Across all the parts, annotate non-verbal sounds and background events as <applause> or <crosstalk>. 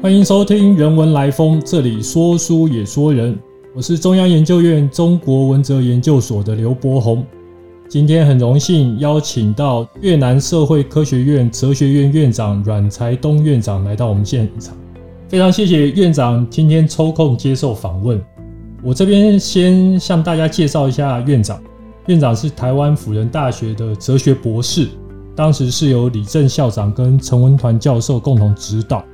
欢迎收听《人文来风》，这里说书也说人。我是中央研究院中国文哲研究所的刘伯宏。今天很荣幸邀请到越南社会科学院哲学院院长阮才东院长来到我们现场。非常谢谢院长今天抽空接受访问。我这边先向大家介绍一下院长。院长是台湾辅仁大学的哲学博士，当时是由李正校长跟陈文团教授共同指导。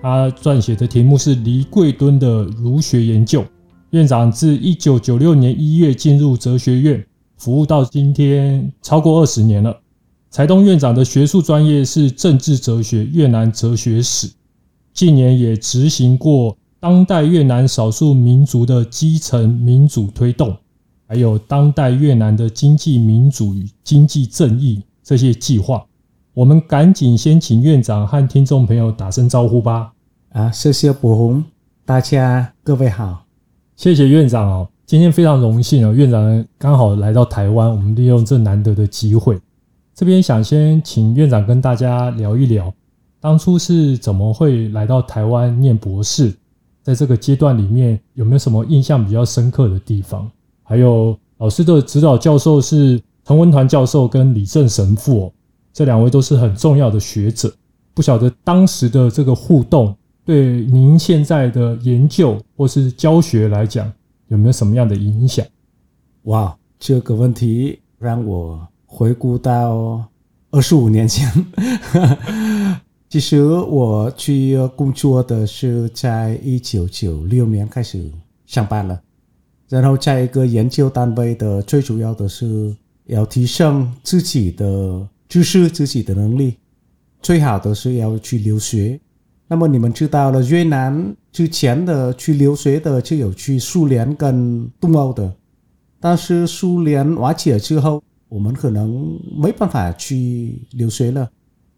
他撰写的题目是黎贵敦的儒学研究。院长自一九九六年一月进入哲学院，服务到今天超过二十年了。才东院长的学术专业是政治哲学、越南哲学史，近年也执行过当代越南少数民族的基层民主推动，还有当代越南的经济民主与经济正义这些计划。我们赶紧先请院长和听众朋友打声招呼吧。啊，谢谢博宏，大家各位好，谢谢院长哦。今天非常荣幸哦，院长刚好来到台湾，我们利用这难得的机会，这边想先请院长跟大家聊一聊，当初是怎么会来到台湾念博士，在这个阶段里面有没有什么印象比较深刻的地方？还有老师的指导教授是陈文团教授跟李正神父哦。这两位都是很重要的学者，不晓得当时的这个互动对您现在的研究或是教学来讲有没有什么样的影响？哇，这个问题让我回顾到二十五年前。其实我去工作的是在一九九六年开始上班了，然后在一个研究单位的，最主要的是要提升自己的。就是自己的能力，最好的是要去留学。那么你们知道了，越南之前的去留学的就有去苏联跟东欧的，但是苏联瓦解之后，我们可能没办法去留学了。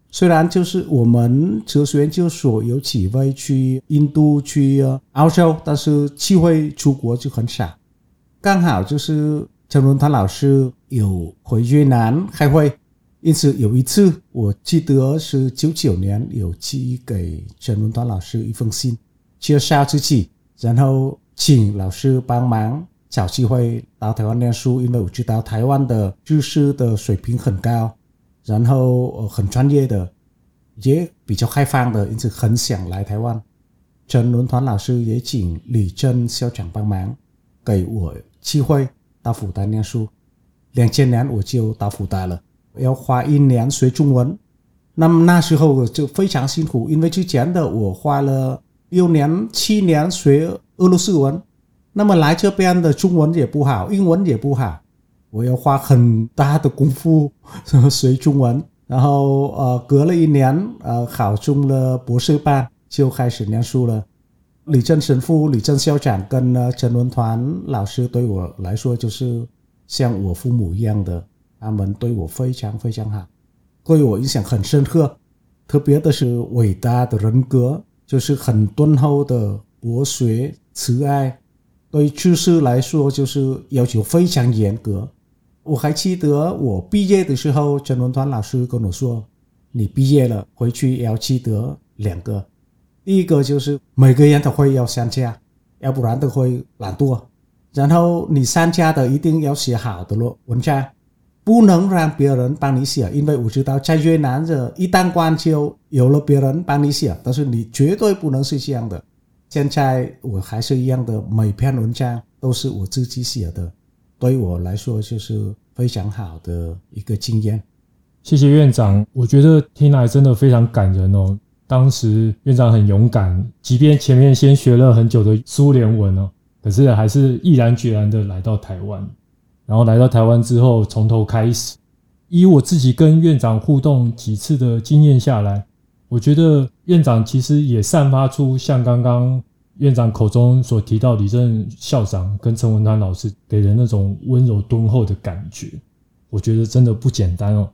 虽然就是我们哲学研究所有几位去印度、去澳洲，但是机会出国就很少。刚好就是陈文涛老师有回越南开会。因此有一次，我记得是九九年，有寄给陈文端老师一封信，介绍自己，然后请老师帮忙找机会到台湾念书，因为我知道台湾的知识的水平很高，然后很专业的，也比较开放的，因此很想来台湾。陈文团老师也请李正校长帮忙，给我机会到复旦念书。两千年我就到复旦了。要花一年学中文，那么那时候我就非常辛苦，因为之前的我花了六年、七年学俄罗斯文，那么来这边的中文也不好，英文也不好，我要花很大的功夫 <laughs> 学中文，然后呃，隔了一年，呃，考中了博士班，就开始念书了。李正神父、李正校长跟呢陈文团老师对我来说就是像我父母一样的。他们对我非常非常好，对我印象很深刻。特别的是伟大的人格，就是很敦厚的博学、慈爱。对知识来说，就是要求非常严格。我还记得我毕业的时候，陈文团老师跟我说：“你毕业了，回去要记得两个，第一个就是每个人都会要参加，要不然都会懒惰。然后你参加的一定要写好的咯文章。”不能让别人帮你写，因为我知道在越南这一旦关就有了别人帮你写，但是你绝对不能是这样的。现在我还是一样的，每篇文章都是我自己写的，对我来说就是非常好的一个经验。谢谢院长，我觉得听来真的非常感人哦。当时院长很勇敢，即便前面先学了很久的苏联文哦，可是还是毅然决然的来到台湾。然后来到台湾之后，从头开始。以我自己跟院长互动几次的经验下来，我觉得院长其实也散发出像刚刚院长口中所提到李正校长跟陈文丹老师给人那种温柔敦厚的感觉。我觉得真的不简单哦。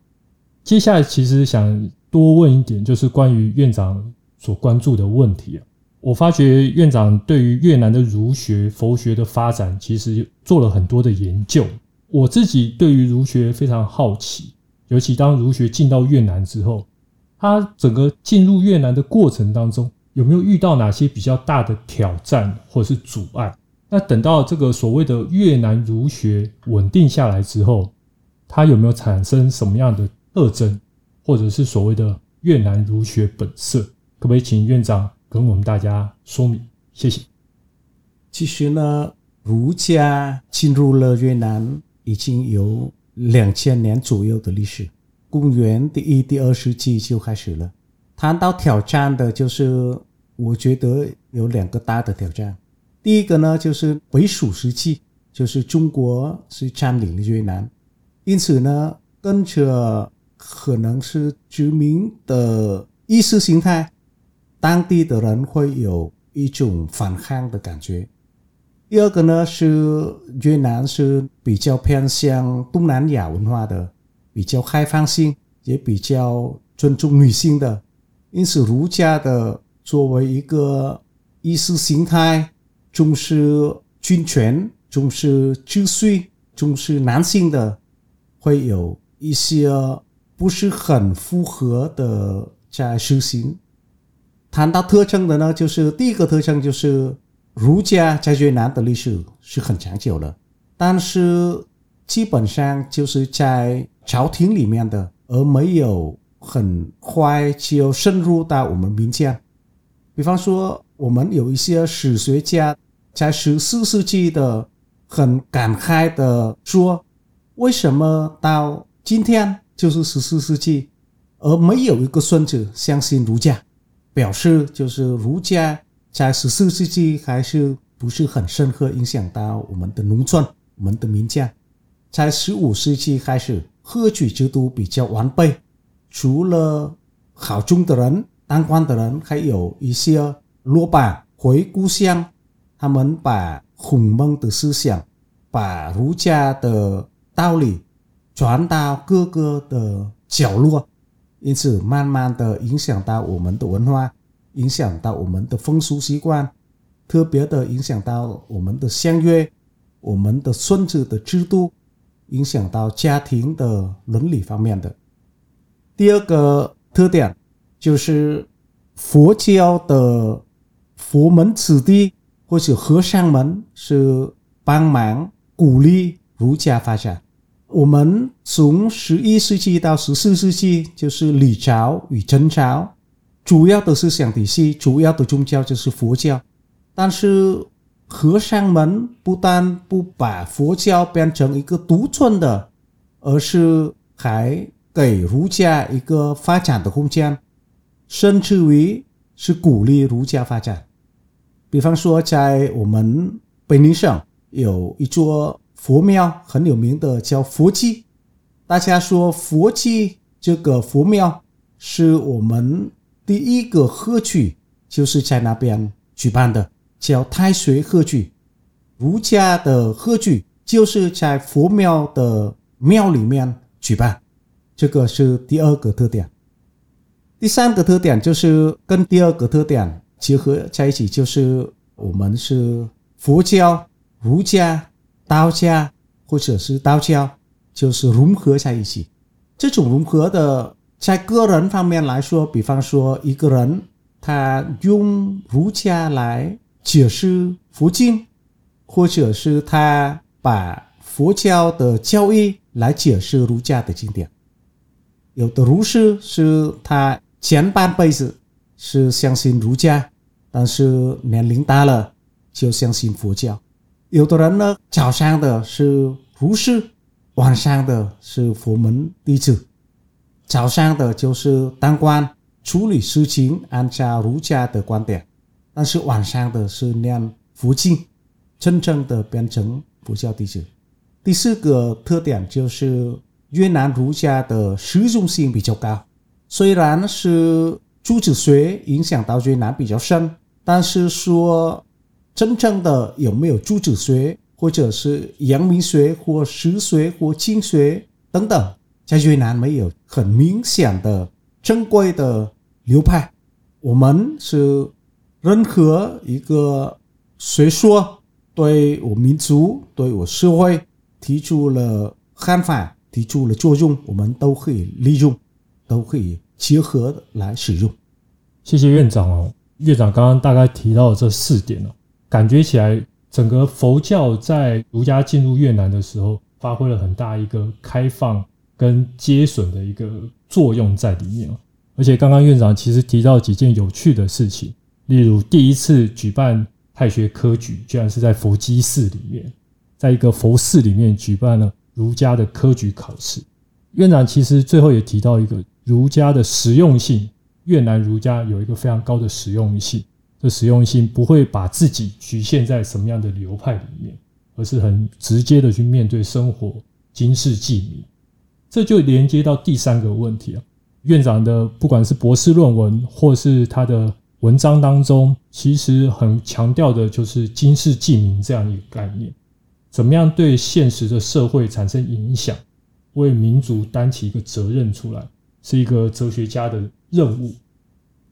接下来其实想多问一点，就是关于院长所关注的问题啊。我发觉院长对于越南的儒学、佛学的发展，其实做了很多的研究。我自己对于儒学非常好奇，尤其当儒学进到越南之后，它整个进入越南的过程当中，有没有遇到哪些比较大的挑战或者是阻碍？那等到这个所谓的越南儒学稳定下来之后，它有没有产生什么样的特征，或者是所谓的越南儒学本色？可不可以请院长跟我们大家说明？谢谢。其实呢，儒家进入了越南已经有两千年左右的历史，公元第一、第二世纪就开始了。谈到挑战的，就是我觉得有两个大的挑战。第一个呢，就是北蜀时期，就是中国是占领了越南，因此呢，跟着可能是殖民的意识形态，当地的人会有一种反抗的感觉。第二个呢是越南是比较偏向东南亚文化的，比较开放性，也比较尊重女性的，因此儒家的作为一个意识形态，重视君权、重视秩序、重视男性的，会有一些不是很符合的在实行。谈到特征的呢，就是第一个特征就是。儒家在越南的历史是很长久的，但是基本上就是在朝廷里面的，而没有很快就深入到我们民间。比方说，我们有一些史学家在十四世纪的很感慨的说：“为什么到今天就是十四世纪，而没有一个孙子相信儒家？”表示就是儒家。在十四世纪还是不是很深刻影响到我们的农村、我们的民间。在十五世纪开始，科举制度比较完备，除了考中的人、当官的人，还有一些落榜回故乡。他们把孔孟的思想、把儒家的道理传到各个的角落，因此慢慢的影响到我们的文化。影响到我们的风俗习惯，特别的影响到我们的相约，我们的孙子的制度，影响到家庭的伦理方面的。第二个特点就是佛教的佛门子弟或者和尚们是帮忙鼓励儒家发展。我们从十一世纪到十四世纪，就是李朝与陈朝。主要的思想体系，主要的宗教就是佛教，但是和尚们不但不把佛教变成一个独尊的，而是还给儒家一个发展的空间，甚至于是鼓励儒家发展。比方说，在我们北宁省有一座佛庙很有名的，叫佛迹。大家说佛迹这个佛庙是我们。第一个贺举就是在那边举办的，叫太岁贺举。儒家的贺举就是在佛庙的庙里面举办，这个是第二个特点。第三个特点就是跟第二个特点结合在一起，就是我们是佛教、儒家、道家或者是道教，就是融合在一起。这种融合的。在个人方面来说，比方说一个人他用儒家来解释佛经，或者是他把佛教的教义来解释儒家的经典。有的儒士是他前半辈子是相信儒家，但是年龄大了就相信佛教。有的人呢，早上的是儒士，晚上的是佛门弟子。早上的就是当官处理事情，按照儒家的观点；但是晚上的是念佛经，真正的变成佛教弟子。第四个特点就是越南儒家的实用性比较高，虽然是朱子学影响到越南比较深，但是说真正的有没有朱子学，或者是阳明学或实学或经学等等。在越南没有很明显的正规的流派，我们是任何一个学说对我民族、对我社会提出了看法、提出了作用，我们都可以利用，都可以结合来使用。谢谢院长哦。院长刚刚大概提到这四点哦，感觉起来整个佛教在儒家进入越南的时候，发挥了很大一个开放跟接损的一个作用在里面。而且刚刚院长其实提到几件有趣的事情，例如第一次举办太学科举，居然是在佛基寺里面，在一个佛寺里面举办了儒家的科举考试。院长其实最后也提到一个儒家的实用性。越南儒家有一个非常高的实用性，这实用性不会把自己局限在什么样的流派里面，而是很直接的去面对生活、经世济民。这就连接到第三个问题啊，院长的不管是博士论文或是他的文章当中，其实很强调的就是经世济民这样一个概念，怎么样对现实的社会产生影响，为民族担起一个责任出来，是一个哲学家的。任务，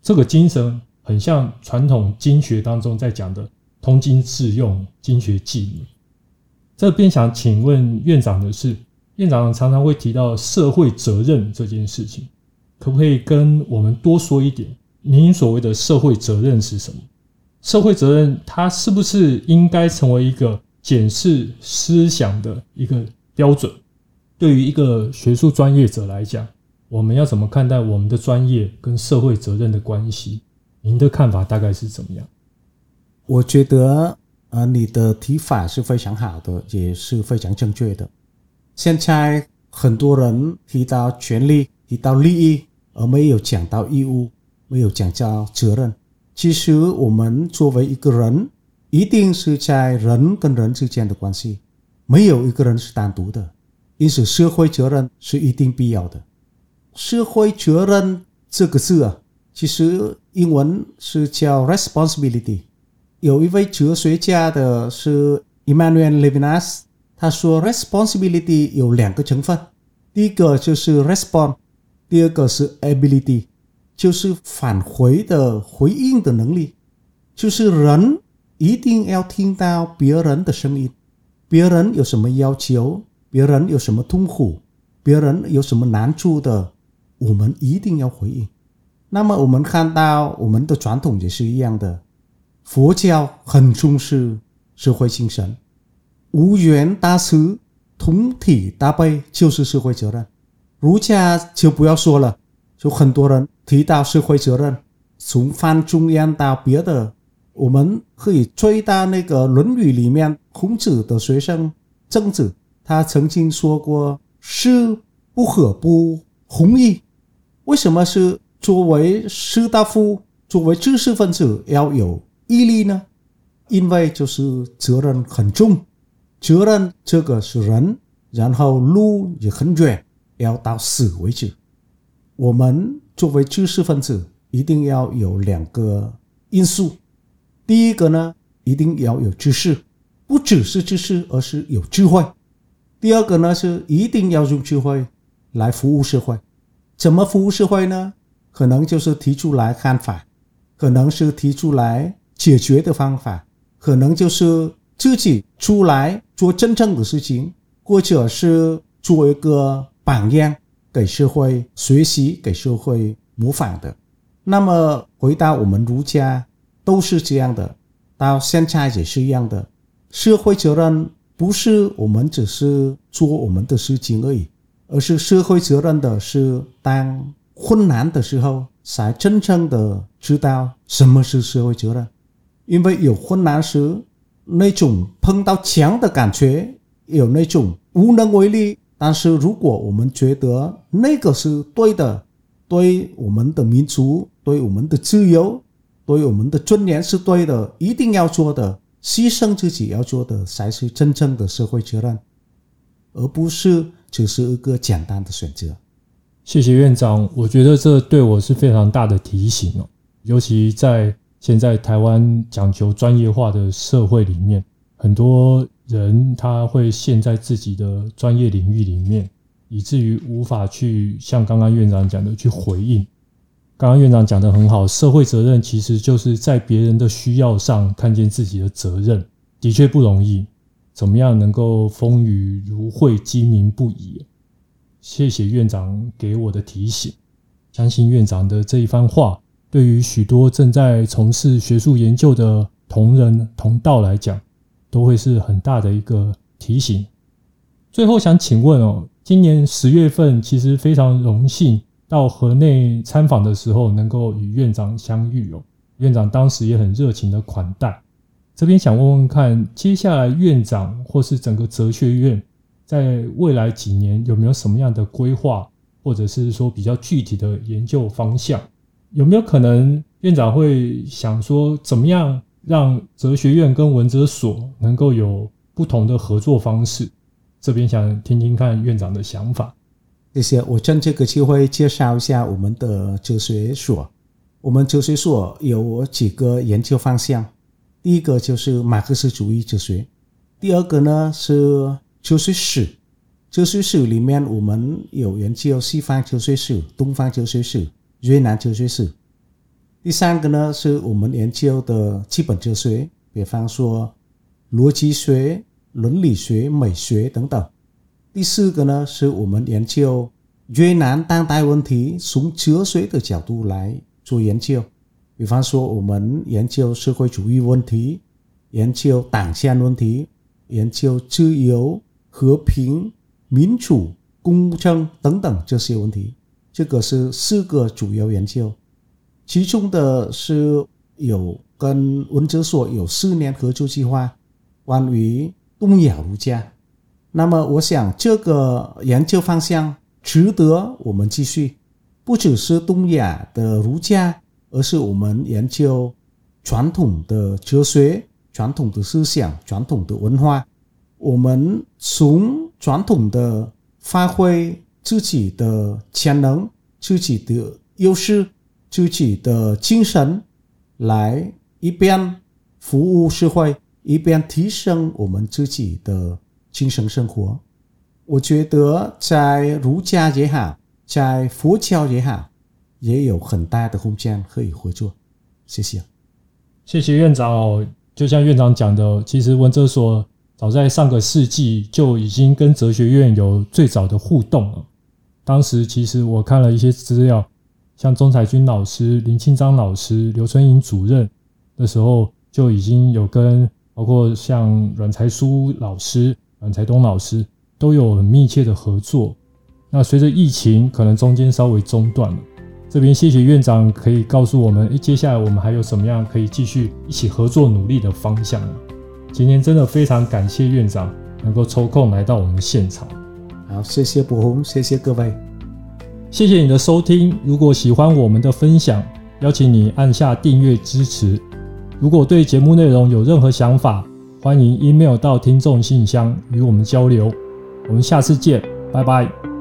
这个精神很像传统经学当中在讲的通经致用、经学济民。这边想请问院长的是，院长常常会提到社会责任这件事情，可不可以跟我们多说一点？您所谓的社会责任是什么？社会责任它是不是应该成为一个检视思想的一个标准？对于一个学术专业者来讲？我们要怎么看待我们的专业跟社会责任的关系？您的看法大概是怎么样？我觉得，呃，你的提法是非常好的，也是非常正确的。现在很多人提到权利、提到利益，而没有讲到义务，没有讲到责任。其实，我们作为一个人，一定是在人跟人之间的关系，没有一个人是单独的，因此社会责任是一定必要的。社会责任这个字啊，其实英文是叫 responsibility。有一位哲学家的是 Emmanuel Levinas，他说 responsibility 有两个成分，第一个就是 respond，第二个是 ability，就是返回的回应的能力，就是人一定要听到别人的声音，别人有什么要求，别人有什么痛苦，别人有什么难处的。我们一定要回应。那么，我们看到我们的传统也是一样的。佛教很重视社会精神，无缘大慈，同体大悲就是社会责任。儒家就不要说了，就很多人提到社会责任，从范仲淹到别的，我们可以追到那个《论语》里面孔子的学生曾子，他曾经说过：“师不可不弘毅。”为什么是作为士大夫、作为知识分子要有毅力呢？因为就是责任很重，责任这个是人，然后路也很远，要到死为止。我们作为知识分子，一定要有两个因素。第一个呢，一定要有知识，不只是知识，而是有智慧。第二个呢，是一定要用智慧来服务社会。怎么服务社会呢？可能就是提出来看法，可能是提出来解决的方法，可能就是自己出来做真正的事情，或者是做一个榜样给社会学习、给社会模仿的。那么回到我们儒家，都是这样的，到现在也是一样的。社会责任不是我们只是做我们的事情而已。而是社会责任的是，当困难的时候，才真正的知道什么是社会责任。因为有困难时，那种碰到墙的感觉，有那种无能为力。但是如果我们觉得那个是对的，对我们的民族、对我们的自由、对我们的尊严是对的，一定要做的，牺牲自己要做的，才是真正的社会责任，而不是。只是一个简单的选择。谢谢院长，我觉得这对我是非常大的提醒哦。尤其在现在台湾讲求专业化的社会里面，很多人他会陷在自己的专业领域里面，以至于无法去像刚刚院长讲的去回应。刚刚院长讲的很好，社会责任其实就是在别人的需要上看见自己的责任，的确不容易。怎么样能够风雨如晦、鸡鸣不已？谢谢院长给我的提醒。相信院长的这一番话，对于许多正在从事学术研究的同仁同道来讲，都会是很大的一个提醒。最后想请问哦，今年十月份其实非常荣幸到河内参访的时候，能够与院长相遇哦。院长当时也很热情的款待。这边想问问看，接下来院长或是整个哲学院，在未来几年有没有什么样的规划，或者是说比较具体的研究方向？有没有可能院长会想说，怎么样让哲学院跟文哲所能够有不同的合作方式？这边想听听看院长的想法。谢谢，我趁这个机会介绍一下我们的哲学所。我们哲学所有几个研究方向。第一个就是马克思主义哲学，第二个呢是哲学史，哲学史里面我们有研究西方哲学史、东方哲学史、越南哲学史。第三个呢是我们研究的基本哲学，比方说逻辑学、伦理学、美学等等。第四个呢是我们研究越南当代问题，从哲学的角度来做研究。比方说，我们研究社会主义问题，研究党项问题，研究自由、和平、民主、公正等等这些问题。这个是四个主要研究，其中的是有跟文哲所有四年合作计划，关于东亚儒家。那么，我想这个研究方向值得我们继续，不只是东亚的儒家。而是我们研究传统的哲学、传统的思想、传统的文化，我们从传统的发挥自己的潜能、自己的优势、自己的精神，来一边服务社会，一边提升我们自己的精神生活。我觉得在儒家也好，在佛教也好。也有很大的空间可以合作，谢谢，谢谢院长。就像院长讲的，其实文哲所早在上个世纪就已经跟哲学院有最早的互动了。当时其实我看了一些资料，像钟彩君老师、林清章老师、刘春英主任的时候，就已经有跟包括像阮才书老师、阮才东老师都有很密切的合作。那随着疫情，可能中间稍微中断了。这边谢谢院长，可以告诉我们，接下来我们还有什么样可以继续一起合作努力的方向？今天真的非常感谢院长能够抽空来到我们现场。好，谢谢博红，谢谢各位，谢谢你的收听。如果喜欢我们的分享，邀请你按下订阅支持。如果对节目内容有任何想法，欢迎 email 到听众信箱与我们交流。我们下次见，拜拜。